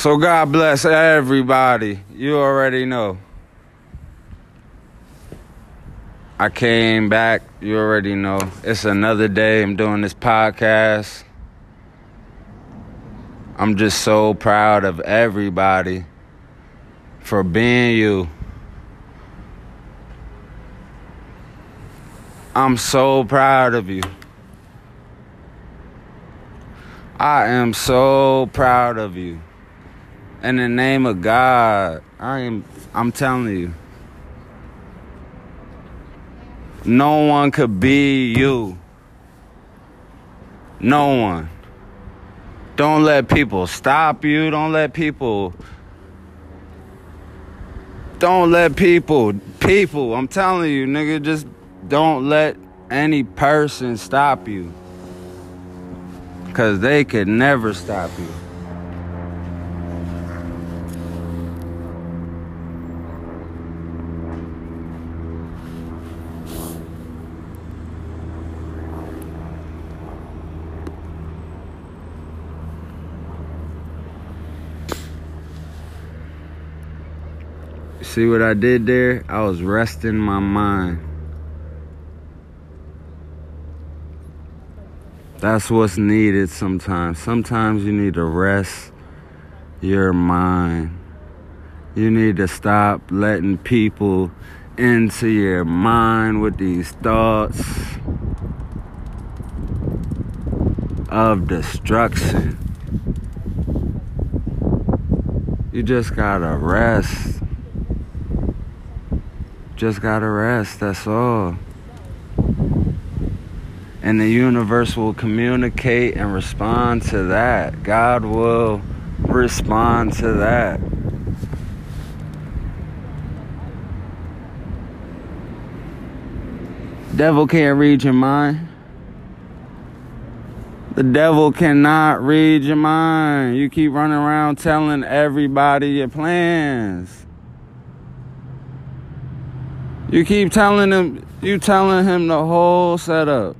So God bless everybody. You already know. I came back. You already know. It's another day. I'm doing this podcast. I'm just so proud of everybody for being you. I'm so proud of you. I am so proud of you. In the name of God, I am I'm telling you. No one could be you. No one. Don't let people stop you. Don't let people Don't let people people, I'm telling you, nigga, just don't let any person stop you. Cause they could never stop you. See what I did there? I was resting my mind. That's what's needed sometimes. Sometimes you need to rest your mind. You need to stop letting people into your mind with these thoughts of destruction. You just gotta rest. Just gotta rest, that's all. And the universe will communicate and respond to that. God will respond to that. Devil can't read your mind. The devil cannot read your mind. You keep running around telling everybody your plans. You keep telling him you telling him the whole setup.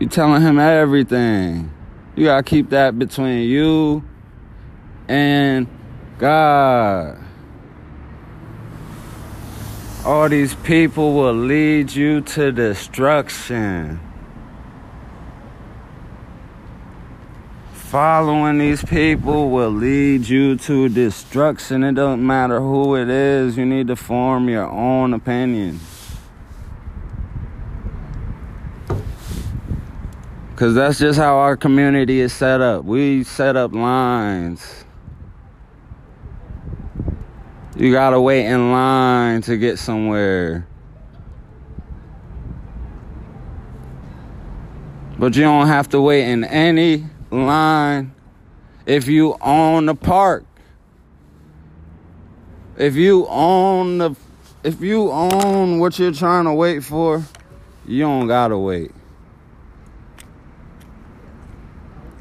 You telling him everything. You gotta keep that between you and God. All these people will lead you to destruction. Following these people will lead you to destruction. It doesn't matter who it is, you need to form your own opinion. Because that's just how our community is set up. We set up lines. You gotta wait in line to get somewhere. But you don't have to wait in any line if you own the park. If you own the if you own what you're trying to wait for, you don't gotta wait.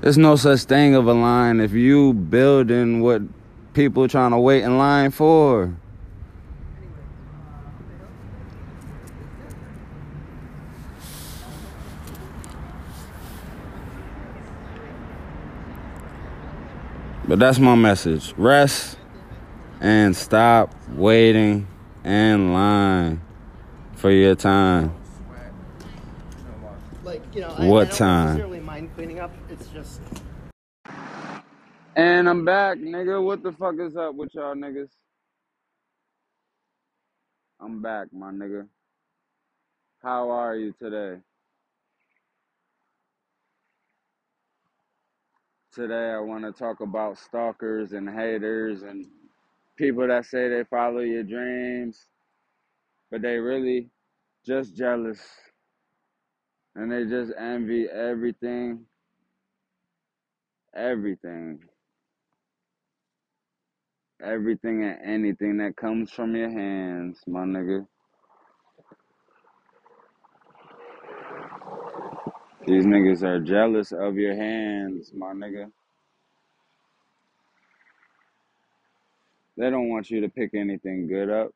There's no such thing of a line if you building what people trying to wait in line for. But that's my message. Rest and stop waiting in line for your time. Like, you know, What I, I don't time? mind cleaning up. It's just And I'm back, nigga. What the fuck is up with y'all niggas? I'm back, my nigga. How are you today? Today I want to talk about stalkers and haters and people that say they follow your dreams, but they really just jealous and they just envy everything, everything, everything and anything that comes from your hands, my nigga. These niggas are jealous of your hands, my nigga. They don't want you to pick anything good up.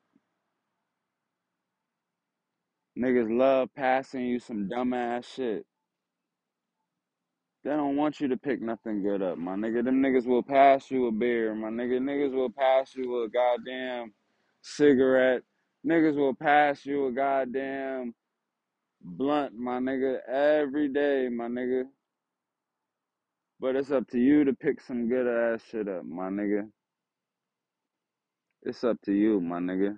Niggas love passing you some dumbass shit. They don't want you to pick nothing good up, my nigga. Them niggas will pass you a beer, my nigga. Niggas will pass you a goddamn cigarette. Niggas will pass you a goddamn blunt, my nigga, every day, my nigga. But it's up to you to pick some good ass shit up, my nigga. It's up to you, my nigga.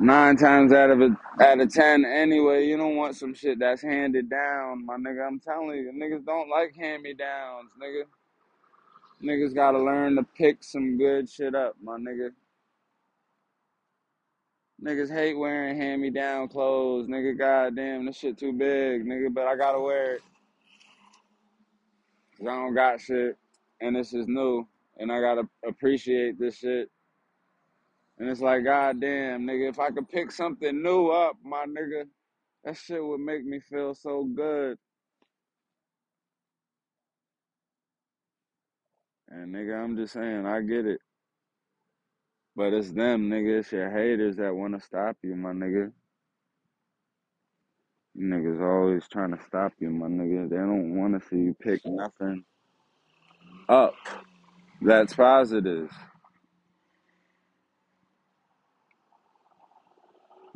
Nine times out of a, out of ten, anyway, you don't want some shit that's handed down, my nigga. I'm telling you, niggas don't like hand me downs, nigga. Niggas gotta learn to pick some good shit up, my nigga. Niggas hate wearing hand me down clothes, nigga. Goddamn, this shit too big, nigga. But I gotta wear it 'cause I don't got shit, and this is new, and I gotta appreciate this shit. And it's like, goddamn, nigga, if I could pick something new up, my nigga, that shit would make me feel so good. And nigga, I'm just saying, I get it. But it's them, nigga. It's your haters that want to stop you, my nigga. You niggas always trying to stop you, my nigga. They don't want to see you pick nothing up that's positive.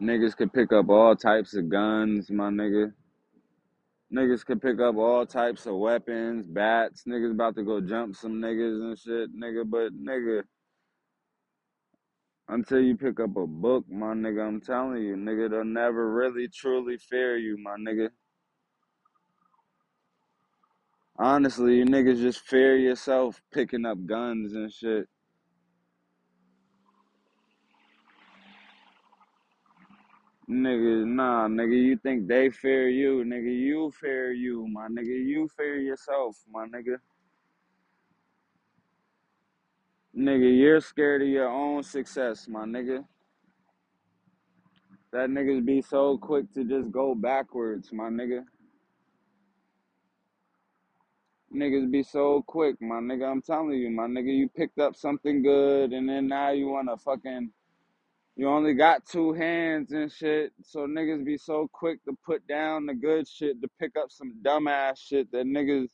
Niggas could pick up all types of guns, my nigga. Niggas could pick up all types of weapons, bats. Niggas about to go jump some niggas and shit, nigga. But nigga, until you pick up a book, my nigga, I'm telling you, nigga, they'll never really truly fear you, my nigga. Honestly, you niggas just fear yourself picking up guns and shit. Nigga, nah, nigga, you think they fear you, nigga, you fear you, my nigga, you fear yourself, my nigga. Nigga, you're scared of your own success, my nigga. That niggas be so quick to just go backwards, my nigga. Niggas be so quick, my nigga. I'm telling you, my nigga, you picked up something good and then now you wanna fucking you only got two hands and shit. So niggas be so quick to put down the good shit to pick up some dumbass shit that niggas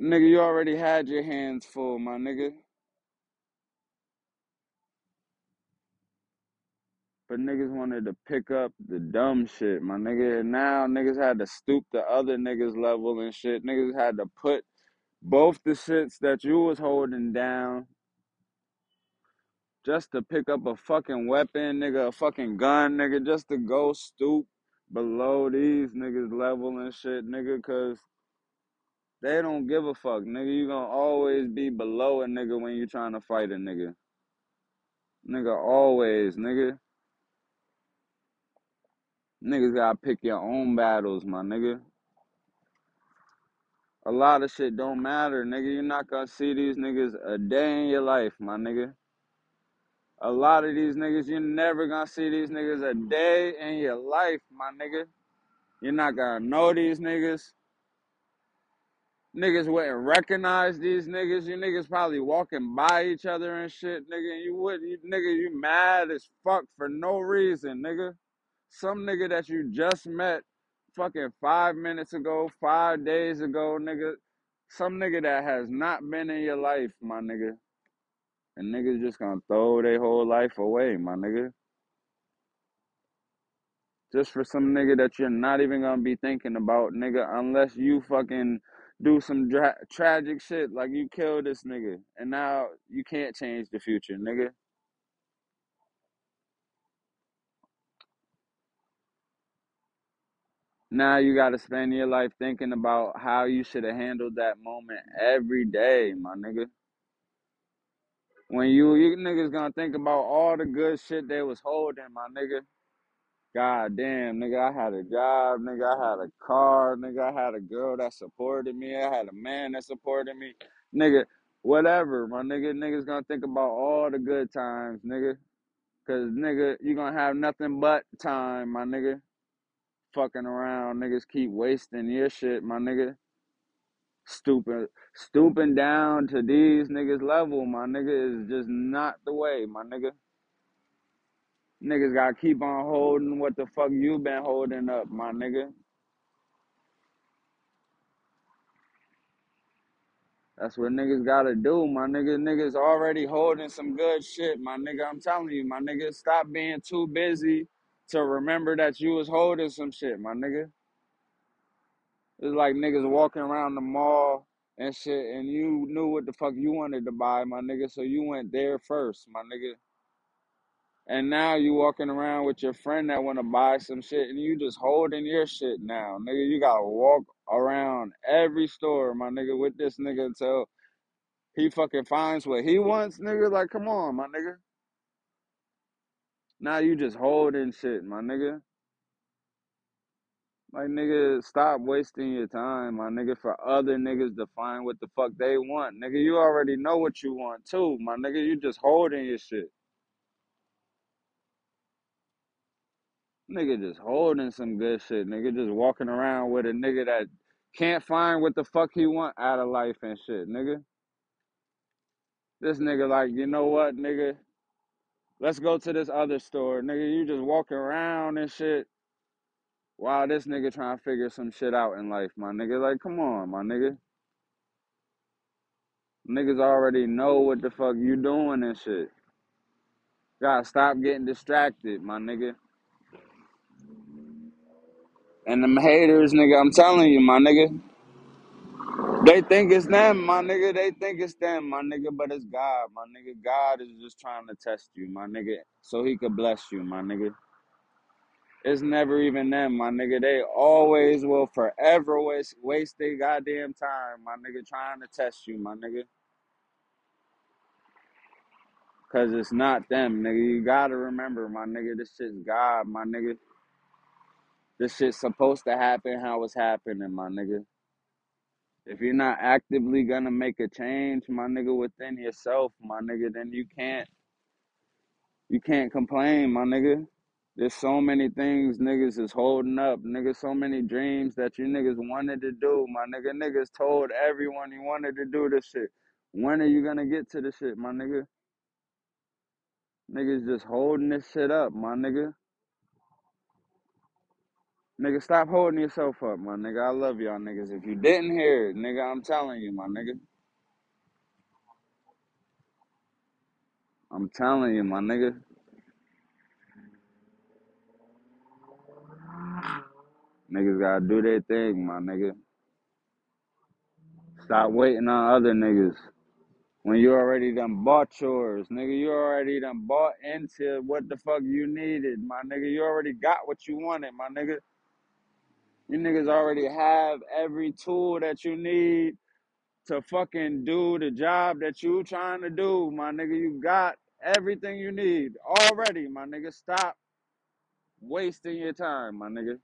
nigga you already had your hands full, my nigga. But niggas wanted to pick up the dumb shit, my nigga. And now niggas had to stoop to other niggas level and shit. Niggas had to put both the shits that you was holding down just to pick up a fucking weapon, nigga, a fucking gun, nigga, just to go stoop below these niggas level and shit, nigga, cause they don't give a fuck, nigga. You gonna always be below a nigga when you trying to fight a nigga. Nigga, always, nigga. Niggas gotta pick your own battles, my nigga. A lot of shit don't matter, nigga. You're not gonna see these niggas a day in your life, my nigga. A lot of these niggas, you're never gonna see these niggas a day in your life, my nigga. You're not gonna know these niggas. Niggas wouldn't recognize these niggas. You niggas probably walking by each other and shit, nigga. You would, you nigga, you mad as fuck for no reason, nigga. Some nigga that you just met fucking five minutes ago, five days ago, nigga. Some nigga that has not been in your life, my nigga. And niggas just gonna throw their whole life away, my nigga. Just for some nigga that you're not even gonna be thinking about, nigga, unless you fucking do some dra- tragic shit like you killed this nigga and now you can't change the future, nigga. Now you gotta spend your life thinking about how you should have handled that moment every day, my nigga. When you you niggas gonna think about all the good shit they was holding, my nigga. God damn, nigga, I had a job, nigga, I had a car, nigga, I had a girl that supported me, I had a man that supported me, nigga, whatever, my nigga, niggas gonna think about all the good times, nigga, cause nigga, you gonna have nothing but time, my nigga, fucking around, niggas keep wasting your shit, my nigga, Stooping stooping down to these niggas level, my nigga, is just not the way, my nigga. Niggas gotta keep on holding what the fuck you been holding up, my nigga. That's what niggas gotta do, my nigga. Niggas already holding some good shit, my nigga. I'm telling you, my nigga, stop being too busy to remember that you was holding some shit, my nigga. It's like niggas walking around the mall and shit, and you knew what the fuck you wanted to buy, my nigga, so you went there first, my nigga. And now you walking around with your friend that want to buy some shit, and you just holding your shit now, nigga. You gotta walk around every store, my nigga, with this nigga until he fucking finds what he wants, nigga. Like, come on, my nigga. Now you just holding shit, my nigga. Like, nigga, stop wasting your time, my nigga, for other niggas to find what the fuck they want. Nigga, you already know what you want, too, my nigga. You just holding your shit. Nigga just holding some good shit. Nigga just walking around with a nigga that can't find what the fuck he want out of life and shit, nigga. This nigga like, you know what, nigga? Let's go to this other store. Nigga, you just walking around and shit. While this nigga trying to figure some shit out in life, my nigga. Like, come on, my nigga. Niggas already know what the fuck you doing and shit. Gotta stop getting distracted, my nigga. And them haters, nigga, I'm telling you, my nigga. They think it's them, my nigga. They think it's them, my nigga, but it's God, my nigga. God is just trying to test you, my nigga, so he could bless you, my nigga. It's never even them, my nigga. They always will forever waste waste their goddamn time, my nigga, trying to test you, my nigga. Cause it's not them, nigga. You gotta remember, my nigga, this shit's God, my nigga. This shit's supposed to happen how it's happening, my nigga. If you're not actively gonna make a change, my nigga, within yourself, my nigga, then you can't you can't complain, my nigga. There's so many things niggas is holding up, nigga. So many dreams that you niggas wanted to do, my nigga. Niggas told everyone you wanted to do this shit. When are you gonna get to this shit, my nigga? Niggas just holding this shit up, my nigga. Nigga, stop holding yourself up, my nigga. I love y'all niggas. If you didn't hear it, nigga, I'm telling you, my nigga. I'm telling you, my nigga. Niggas gotta do their thing, my nigga. Stop waiting on other niggas. When you already done bought yours, nigga, you already done bought into what the fuck you needed, my nigga. You already got what you wanted, my nigga. You niggas already have every tool that you need to fucking do the job that you trying to do, my nigga. You got everything you need already, my nigga. Stop wasting your time, my nigga.